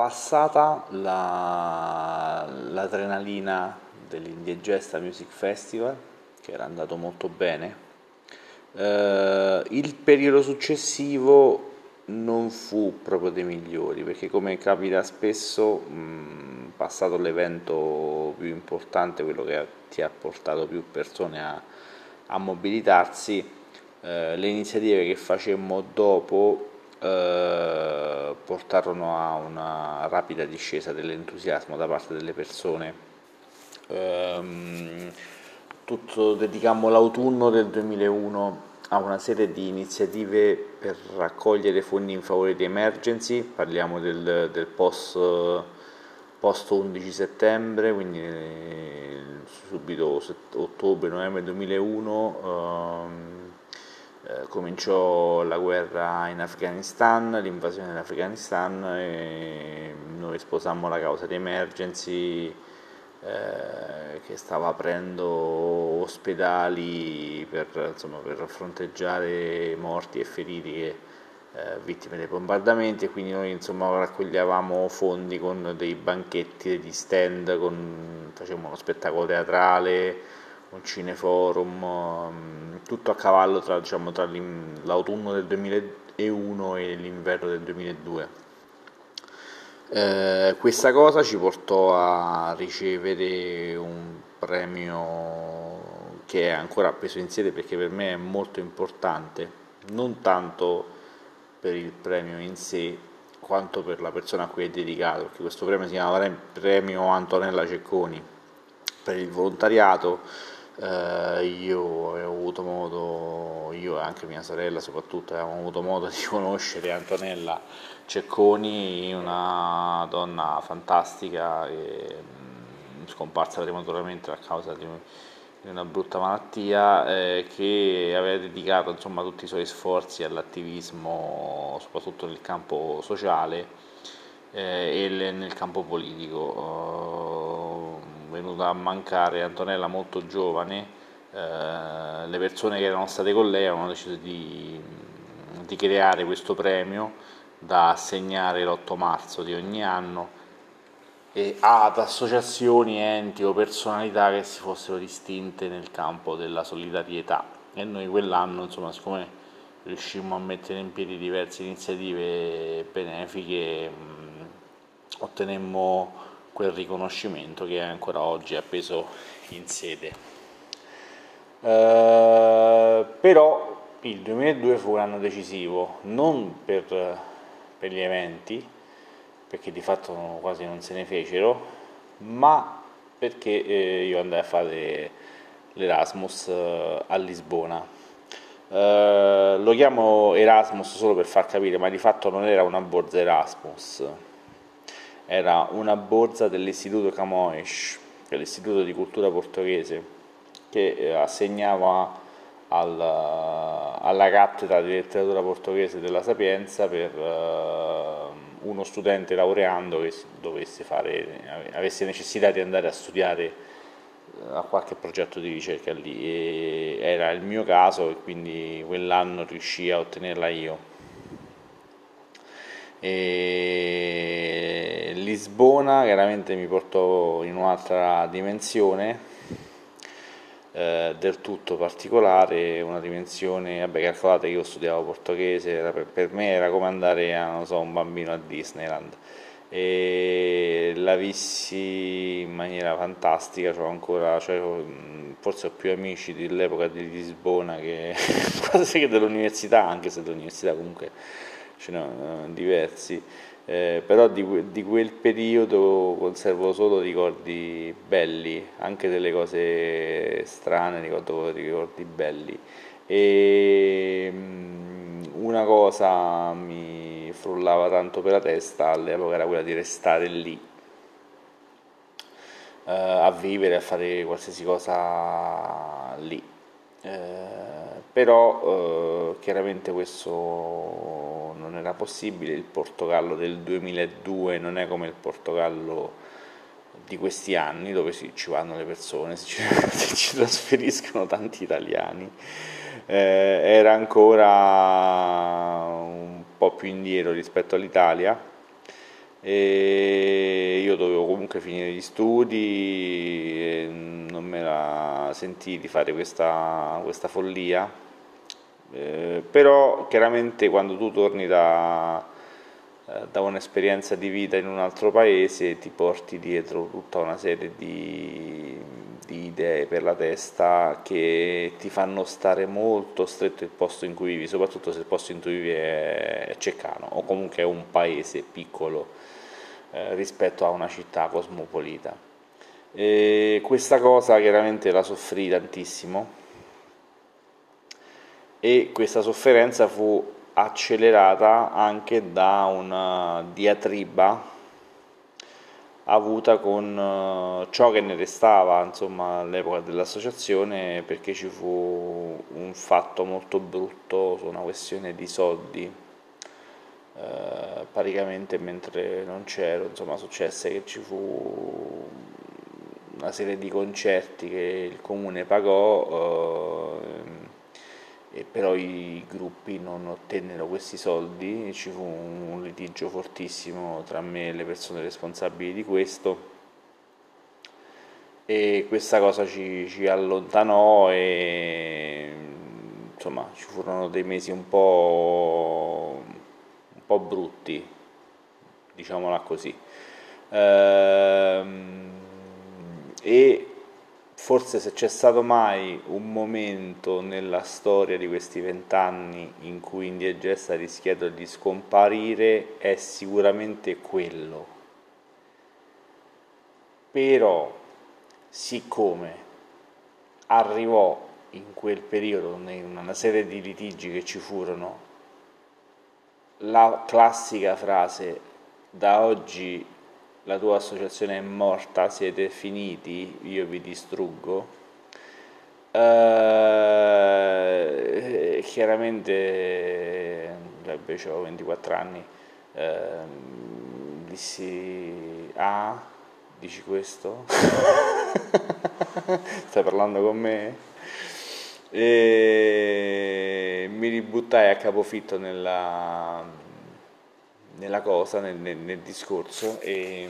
passata la, l'adrenalina dell'Indiegesta Music Festival, che era andato molto bene. Uh, il periodo successivo non fu proprio dei migliori, perché come capita spesso, mh, passato l'evento più importante, quello che ti ha portato più persone a, a mobilitarsi, eh, le iniziative che facemmo dopo eh, portarono a una rapida discesa dell'entusiasmo da parte delle persone. Ehm, tutto, dedicammo l'autunno del 2001 a una serie di iniziative per raccogliere fondi in favore di emergency, parliamo del, del post, post 11 settembre, quindi eh, subito ottobre-novembre 2001 ehm, eh, cominciò la guerra in Afghanistan, l'invasione dell'Afghanistan e noi sposammo la causa di emergency eh, che stava aprendo ospedali per, insomma, per fronteggiare morti e feriti che, eh, vittime dei bombardamenti. E quindi noi insomma, raccoglievamo fondi con dei banchetti, degli stand, con, facevamo uno spettacolo teatrale, un cineforum, um, tutto a cavallo tra, diciamo, tra l'autunno del 2001 e l'inverno del 2002. Eh, questa cosa ci portò a ricevere un premio che è ancora peso in sede perché per me è molto importante, non tanto per il premio in sé quanto per la persona a cui è dedicato, perché questo premio si chiama Premio Antonella Cecconi per il volontariato. Eh, io ho avuto modo, io e anche mia sorella soprattutto, abbiamo avuto modo di conoscere Antonella Cecconi, una donna fantastica e mm, scomparsa prematuramente a causa di, una brutta malattia eh, che aveva dedicato insomma, tutti i suoi sforzi all'attivismo soprattutto nel campo sociale eh, e nel campo politico. Venuta a mancare Antonella molto giovane, eh, le persone che erano state con lei hanno deciso di, di creare questo premio da assegnare l'8 marzo di ogni anno ad associazioni, enti o personalità che si fossero distinte nel campo della solidarietà. E noi quell'anno insomma siccome riuscimmo a mettere in piedi diverse iniziative benefiche mh, ottenemmo quel riconoscimento che ancora oggi è appeso in sede uh, però il 2002 fu un anno decisivo non per per gli eventi, perché di fatto quasi non se ne fecero, ma perché eh, io andai a fare l'Erasmus eh, a Lisbona. Eh, lo chiamo Erasmus solo per far capire, ma di fatto non era una borsa Erasmus, era una borsa dell'Istituto Camões, che è l'istituto di cultura portoghese, che eh, assegnava alla, alla cattedra di letteratura portoghese della Sapienza per uh, uno studente laureando che fare, avesse necessità di andare a studiare eh, a qualche progetto di ricerca lì e era il mio caso e quindi quell'anno riuscii a ottenerla io. E Lisbona chiaramente mi portò in un'altra dimensione eh, del tutto particolare, una dimensione, vabbè calcolate che io studiavo portoghese, per, per, me era come andare a, so, un bambino a Disneyland. E la vissi in maniera fantastica, cioè ancora, cioè, forse ho più amici dell'epoca di Lisbona che quasi che dell'università, anche se dell'università comunque ce ne sono diversi eh, però di, di, quel periodo conservo solo ricordi belli, anche delle cose strane, ricordo ricordi belli. E mm, una cosa mi frullava tanto per la testa all'epoca era quella di restare lì eh, a vivere, a fare qualsiasi cosa lì. Eh, però eh, chiaramente questo non era possibile, il Portogallo del 2002 non è come il Portogallo di questi anni dove ci vanno le persone, si ci, ci trasferiscono tanti italiani, eh, era ancora un po' più indietro rispetto all'Italia. E io dovevo comunque finire gli studi e non me la sentii di fare questa, questa follia, eh, però chiaramente quando tu torni da, eh, da un'esperienza di vita in un altro paese ti porti dietro tutta una serie di, di idee per la testa che ti fanno stare molto stretto il posto in cui vivi, soprattutto se il posto in cui vivi è Ceccano o comunque è un paese piccolo eh, rispetto a una città cosmopolita. E questa cosa chiaramente la soffrì tantissimo e questa sofferenza fu accelerata anche da una diatriba avuta con uh, ciò che ne restava insomma, all'epoca dell'associazione perché ci fu un fatto molto brutto su una questione di soldi eh, praticamente mentre non c'ero, insomma successe che ci fu una serie di concerti che il comune pagò, eh, e però i gruppi non ottennero questi soldi, ci fu un litigio fortissimo tra me e le persone responsabili di questo e questa cosa ci, ci allontanò e insomma ci furono dei mesi un po' po' brutti, diciamola così. Ehm, e forse se c'è stato mai un momento nella storia di questi vent'anni in cui Indiegesta ha rischiato di scomparire è sicuramente quello. Però, siccome arrivò in quel periodo, in una serie di litigi che ci furono la classica frase da oggi la tua associazione è morta, siete finiti, io vi distruggo, eh, chiaramente, invece avevo 24 anni, eh, dissi, ah, dici questo? Stai parlando con me? e mi ributtai a capofitto nella, nella cosa, nel, nel, nel discorso e,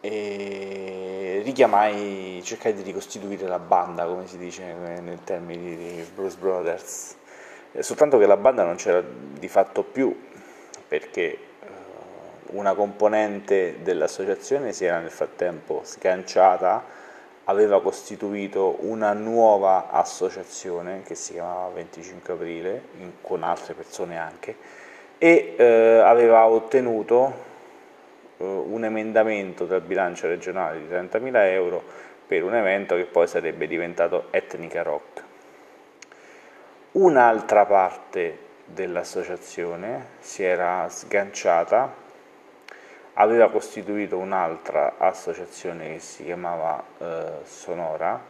e, richiamai, cercai di ricostituire la banda, come si dice nel termine di Bruce Brothers, soltanto che la banda non c'era di fatto più perché eh, una componente dell'associazione si era nel frattempo sganciata aveva costituito una nuova associazione che si chiamava 25 aprile, in, con altre persone anche, e eh, aveva ottenuto eh, un emendamento dal bilancio regionale di 30.000 euro per un evento che poi sarebbe diventato Etnica Rock. Un'altra parte dell'associazione si era sganciata aveva costituito un'altra associazione che si chiamava eh, Sonora,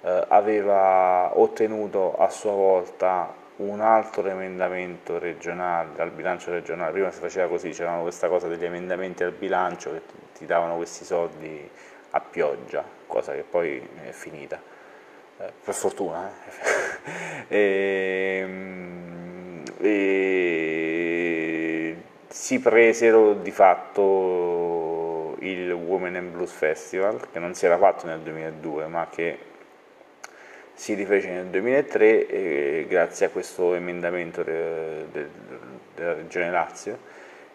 eh, aveva ottenuto a sua volta un altro emendamento regionale dal bilancio regionale, prima si faceva così, c'erano questa cosa degli emendamenti al bilancio che ti davano questi soldi a pioggia, cosa che poi è finita, eh, per fortuna. Eh. e, ehm, e si presero di fatto il Women and Blues Festival, che non si era fatto nel 2002, ma che si rifece nel 2003 eh, grazie a questo emendamento de, de, della Regione Lazio.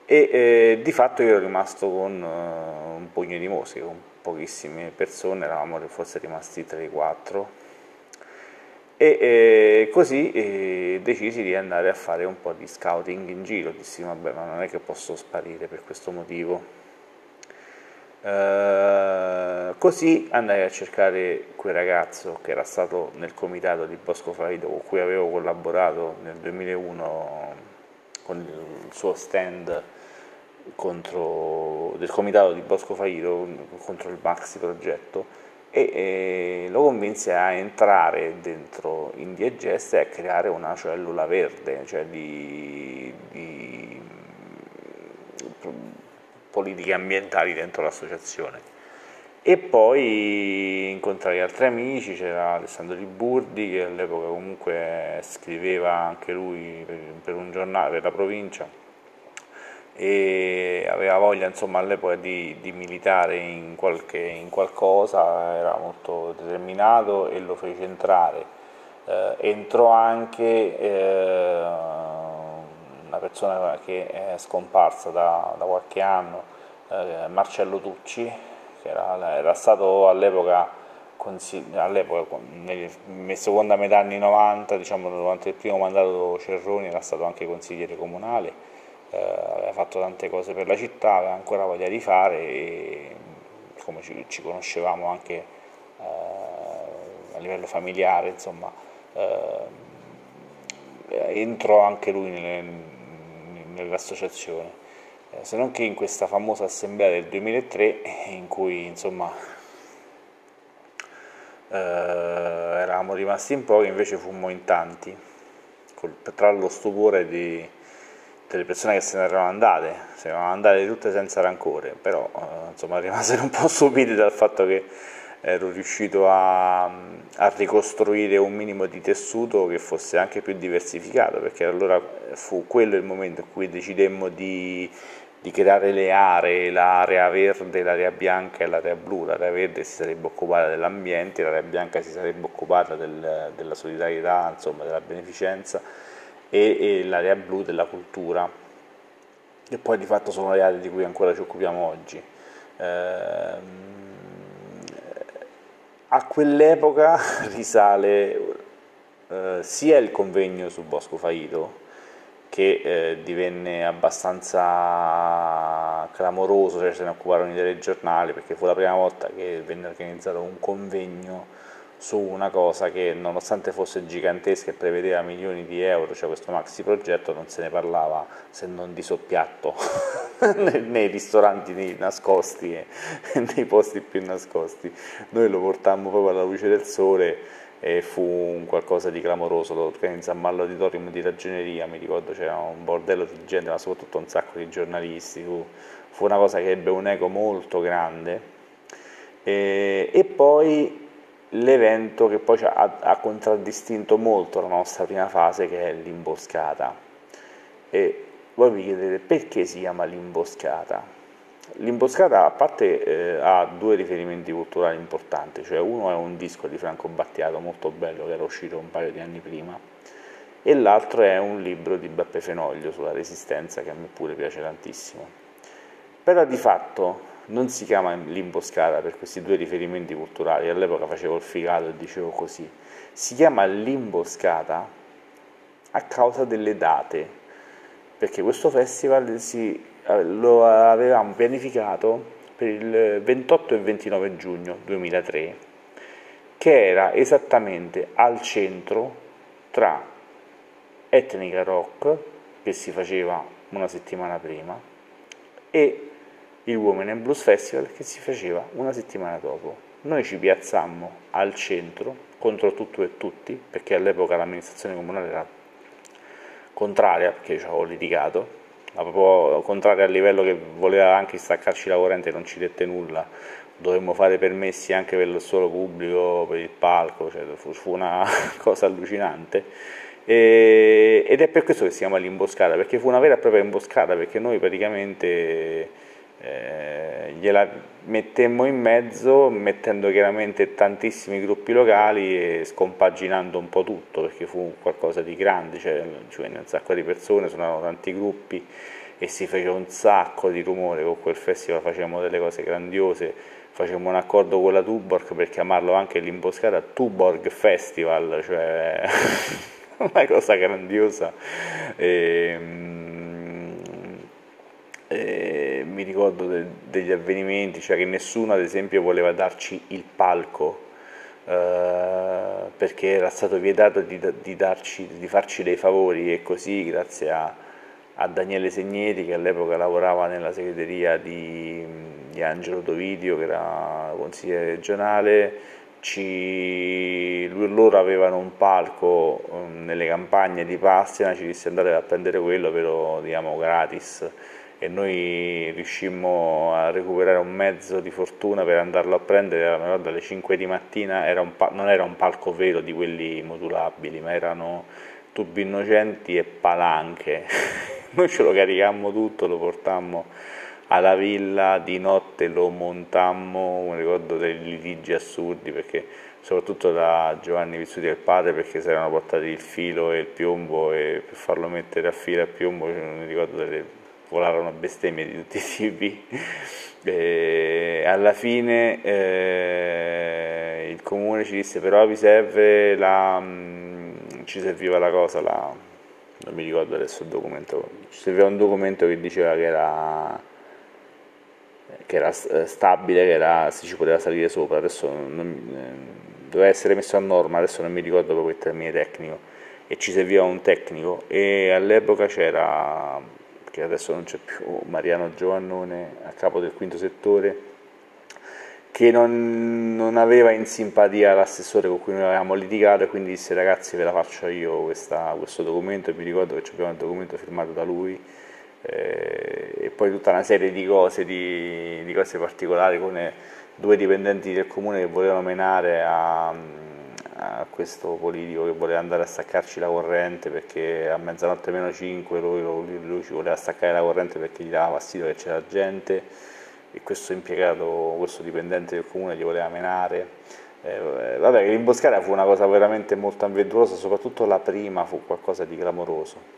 E eh, di fatto io ero rimasto con uh, un pugno di mosche, con pochissime persone, eravamo forse rimasti 3-4 e eh, così eh, decisi di andare a fare un po' di scouting in giro, dissi vabbè ma non è che posso sparire per questo motivo. Eh, così andai a cercare quel ragazzo che era stato nel comitato di Bosco Faido con cui avevo collaborato nel 2001 con il suo stand contro, del comitato di Bosco Faido contro il Maxi progetto e eh, lo convinse a entrare dentro Indiegest e a creare una cellula verde, cioè di, di politiche ambientali dentro l'associazione. E poi incontrai altri amici, c'era Alessandro Di Burdi che all'epoca comunque scriveva anche lui per, un giornale, per la provincia, e aveva voglia insomma all'epoca di, di militare in, qualche, in, qualcosa, era molto determinato e lo fece entrare. Eh, entrò anche eh, una persona che è scomparsa da, da qualche anno, eh, Marcello Tucci, che era, era stato all'epoca all'epoca, nella seconda metà anni 90, diciamo durante il primo mandato Cerroni, era stato anche consigliere comunale, eh, aveva fatto tante cose per la città, aveva ancora voglia di fare e come ci, ci conoscevamo anche eh, a livello familiare, insomma, eh, entrò anche lui nelle, nell'associazione. Eh, se non che in questa famosa assemblea del 2003 in cui insomma eh, eravamo rimasti in pochi, invece fummo in tanti, col, tra lo stupore di, delle persone che se ne erano andate, se ne erano andate tutte senza rancore, però eh, insomma rimasero un po' stupiti dal fatto che ero riuscito a, a, ricostruire un minimo di tessuto che fosse anche più diversificato, perché allora fu quello il momento in cui decidemmo di, di creare le aree, l'area verde, l'area bianca e l'area blu, l'area verde si sarebbe occupata dell'ambiente, l'area bianca si sarebbe occupata del, della solidarietà, insomma della beneficenza e, e l'area blu della cultura, che poi di fatto sono le aree di cui ancora ci occupiamo oggi. Eh, a quell'epoca risale eh, sia il convegno sul Bosco Faito, che eh, divenne abbastanza clamoroso, cioè se ne occuparono i telegiornali, perché fu la prima volta che venne organizzato un convegno su una cosa che nonostante fosse gigantesca e prevedeva milioni di euro, cioè questo maxi progetto, non se ne parlava se non di soppiatto nei ristoranti nascosti e nei posti più nascosti. Noi lo portammo proprio alla luce del sole e fu un qualcosa di clamoroso, lo organizzammo all'auditorium di ragioneria, mi ricordo c'era un bordello di gente, ma soprattutto un sacco di giornalisti, fu, fu una cosa che ebbe un eco molto grande. E, e poi l'evento che poi ha, ha, contraddistinto molto la nostra prima fase che è l'imboscata. E voi vi chiedete perché si chiama l'imboscata? L'imboscata a parte eh, ha due riferimenti culturali importanti cioè uno è un disco di Franco Battiato molto bello che era uscito un paio di anni prima e l'altro è un libro di Beppe Fenoglio sulla resistenza che a me pure piace tantissimo. Però di fatto non si chiama l'imboscata per questi due riferimenti culturali, all'epoca facevo il figato e dicevo così, si chiama l'imboscata a causa delle date, perché questo festival si, eh, lo avevamo pianificato per il 28 e 29 giugno 2003, che era esattamente al centro tra Etnica Rock, che si faceva una settimana prima, e il Women and Blues Festival che si faceva una settimana dopo. Noi ci piazzammo al centro contro tutto e tutti, perché all'epoca l'amministrazione comunale era contraria, perché ci avevo litigato, ma proprio contraria a livello che voleva anche staccarci la corrente non ci dette nulla, dovemmo fare permessi anche per il suolo pubblico, per il palco, cioè fu una cosa allucinante. E, ed è per questo che si chiama l'imboscata, perché fu una vera e propria imboscata, perché noi praticamente eh, gliela mettemmo in mezzo mettendo chiaramente tantissimi gruppi locali e scompaginando un po' tutto perché fu qualcosa di grande, cioè ci venne un sacco di persone, suonavano tanti gruppi e si fece un sacco di rumore con quel festival, facevamo delle cose grandiose, facevamo un accordo con la Tuborg per chiamarlo anche l'imboscata Tuborg Festival, cioè una cosa grandiosa. E, ehm, eh, mi ricordo de, degli avvenimenti, cioè che nessuno ad esempio voleva darci il palco eh, perché era stato vietato di, di, darci, di, farci dei favori e così grazie a, a Daniele Segneti che all'epoca lavorava nella segreteria di, di Angelo Dovidio che era consigliere regionale. Ci, loro avevano un palco um, nelle campagne di Pastiana, ci disse andare a prendere quello, però diciamo gratis e noi riuscimmo a recuperare un mezzo di fortuna per andarlo a prendere, era alle 5 di mattina, era non era un palco vero di quelli modulabili, ma erano tubi innocenti e palanche. Noi ce lo caricammo tutto, lo portammo alla villa, di notte lo montammo, mi ricordo dei litigi assurdi perché soprattutto da Giovanni Vizzuti del padre perché si erano portati il filo e il piombo e per farlo mettere a filo e a piombo mi ricordo delle volarono bestemmie di tutti i tipi. E alla fine eh, il comune ci disse però vi serve la mh, mm, ci serviva la cosa la, non mi ricordo adesso il documento ci serviva un documento che diceva che era che era stabile, che era, si ci poteva salire sopra, adesso non, eh, doveva essere messo a norma, adesso non mi ricordo proprio il termine tecnico, e ci serviva un tecnico. E all'epoca c'era, che adesso non c'è più, Mariano Giovannone a capo del quinto settore, che non, non aveva in simpatia l'assessore con cui noi avevamo litigato e quindi disse ragazzi ve la faccio io questa, questo documento. E mi ricordo che abbiamo il documento firmato da lui eh, e poi tutta una serie di cose, di, di cose particolari con due dipendenti del comune che volevano menare a, a, questo politico che voleva andare a staccarci la corrente perché a mezzanotte meno 5 lui, lui, lui ci voleva staccare la corrente perché gli dava fastidio che c'era gente e questo impiegato, questo dipendente del comune gli voleva menare. Eh, vabbè, l'imboscata fu una cosa veramente molto avventurosa, soprattutto la prima fu qualcosa di clamoroso.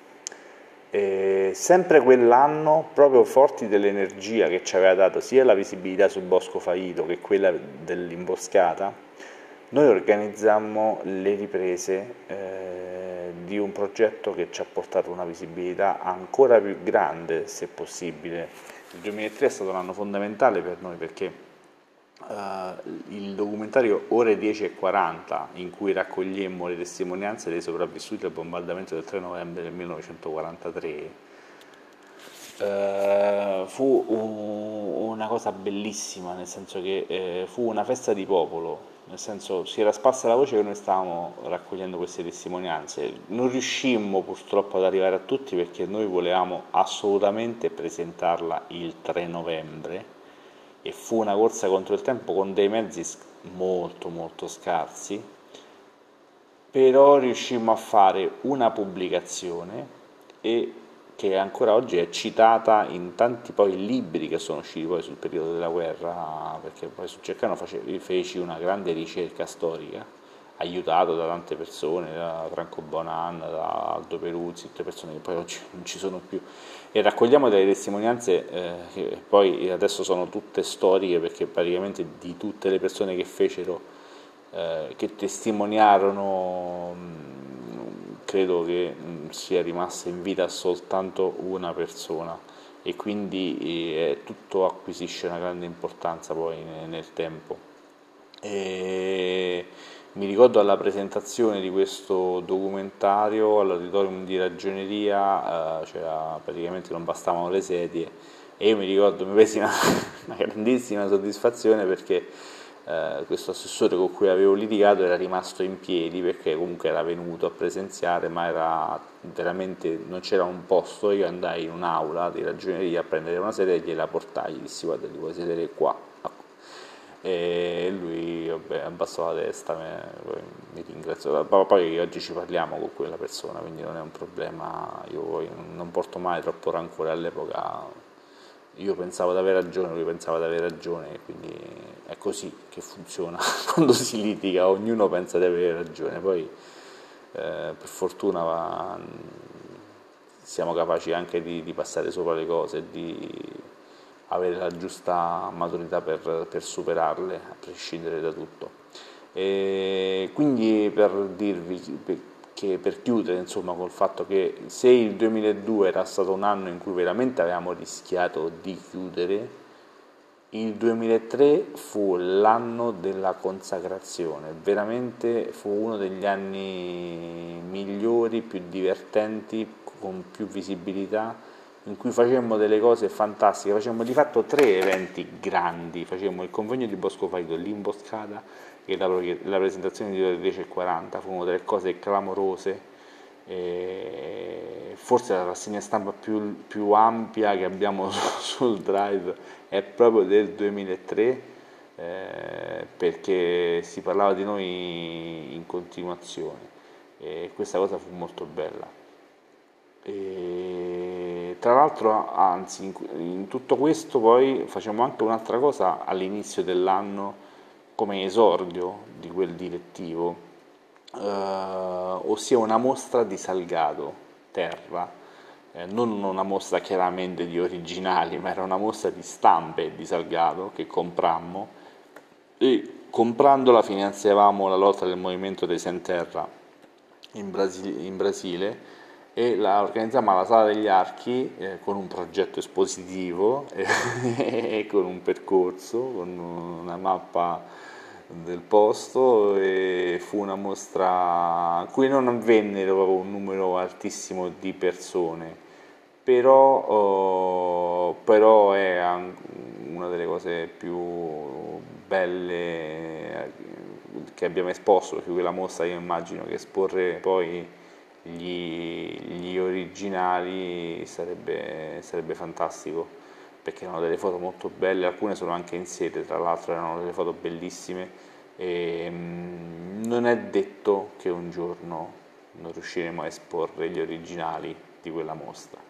E sempre quell'anno, proprio forti dell'energia che ci aveva dato sia la visibilità sul Bosco Faito che quella dell'imboscata, noi organizzammo le riprese eh, di un progetto che ci ha portato una visibilità ancora più grande, se possibile. Il 2003 è stato un anno fondamentale per noi perché Uh, il documentario Ore 10 e 40 in cui raccogliemmo le testimonianze dei sopravvissuti al bombardamento del 3 novembre del 1943 uh, eh, fu un, una cosa bellissima nel senso che eh, fu una festa di popolo nel senso si era sparsa la voce che noi stavamo raccogliendo queste testimonianze. Non riuscimmo purtroppo ad arrivare a tutti perché noi volevamo assolutamente presentarla il 3 novembre e fu una corsa contro il tempo con dei mezzi molto molto scarsi, però riuscimmo a fare una pubblicazione e che ancora oggi è citata in tanti poi libri che sono usciti poi sul periodo della guerra, perché poi su Cercano feci una grande ricerca storica aiutato da tante persone, da Franco Bonan, da Aldo Peruzzi, tutte persone che poi oggi non ci sono più, e raccogliamo delle testimonianze eh, che poi adesso sono tutte storiche perché praticamente di tutte le persone che fecero, eh, che testimoniarono, mm, credo che mm, sia rimasta in vita soltanto una persona e quindi eh, tutto acquisisce una grande importanza poi nel tempo. E mi ricordo alla presentazione di questo documentario all'auditorium di ragioneria, eh, cioè, praticamente non bastavano le sedie e io mi ricordo mi presi una, una grandissima soddisfazione perché eh, questo assessore con cui avevo litigato era rimasto in piedi perché comunque era venuto a presenziare ma era veramente non c'era un posto, io andai in un'aula di ragioneria a prendere una sedia e gliela portai, gli dissi guarda ti puoi sedere qua? E lui vabbè, abbassò la testa, mi ringrazio, poi oggi ci parliamo con quella persona, quindi non è un problema, io non porto mai troppo rancore all'epoca, io pensavo di avere ragione, lui pensava di avere ragione, quindi è così che funziona quando si litiga, ognuno pensa di avere ragione, poi eh, per fortuna va, siamo capaci anche di, di passare sopra le cose, di avere la giusta maturità per, per superarle, a prescindere da tutto. E quindi per dirvi che per chiudere insomma col fatto che se il 2002 era stato un anno in cui veramente avevamo rischiato di chiudere, il 2003 fu l'anno della consacrazione, veramente fu uno degli anni migliori, più divertenti, con più visibilità in cui facemmo delle cose fantastiche, facemmo di fatto tre eventi grandi, facemmo il convegno di Bosco Faito, l'imboscata e la, la presentazione di 10.40, furono delle cose clamorose, forse la rassegna stampa più, più, ampia che abbiamo sul drive è proprio del 2003 eh, perché si parlava di noi in continuazione e questa cosa fu molto bella. E, tra l'altro, anzi, in, in, tutto questo poi facciamo anche un'altra cosa all'inizio dell'anno come esordio di quel direttivo, eh, ossia una mostra di Salgado Terra, eh, non una mostra chiaramente di originali, ma era una mostra di stampe di Salgado che comprammo. E comprandola finanziavamo la lotta del movimento dei Senterra in, Brasile, in Brasile e la organizzammo alla Sala degli Archi eh, con un progetto espositivo e con un percorso, con una mappa del posto e fu una mostra a cui non avvennero un numero altissimo di persone, però, oh, però è una delle cose più belle eh, che abbiamo esposto, perché quella mostra io immagino che esporre poi gli, gli originali sarebbe, sarebbe fantastico perché erano delle foto molto belle, alcune sono anche in sede, tra l'altro erano delle foto bellissime e mm, non è detto che un giorno non riusciremo a esporre gli originali di quella mostra.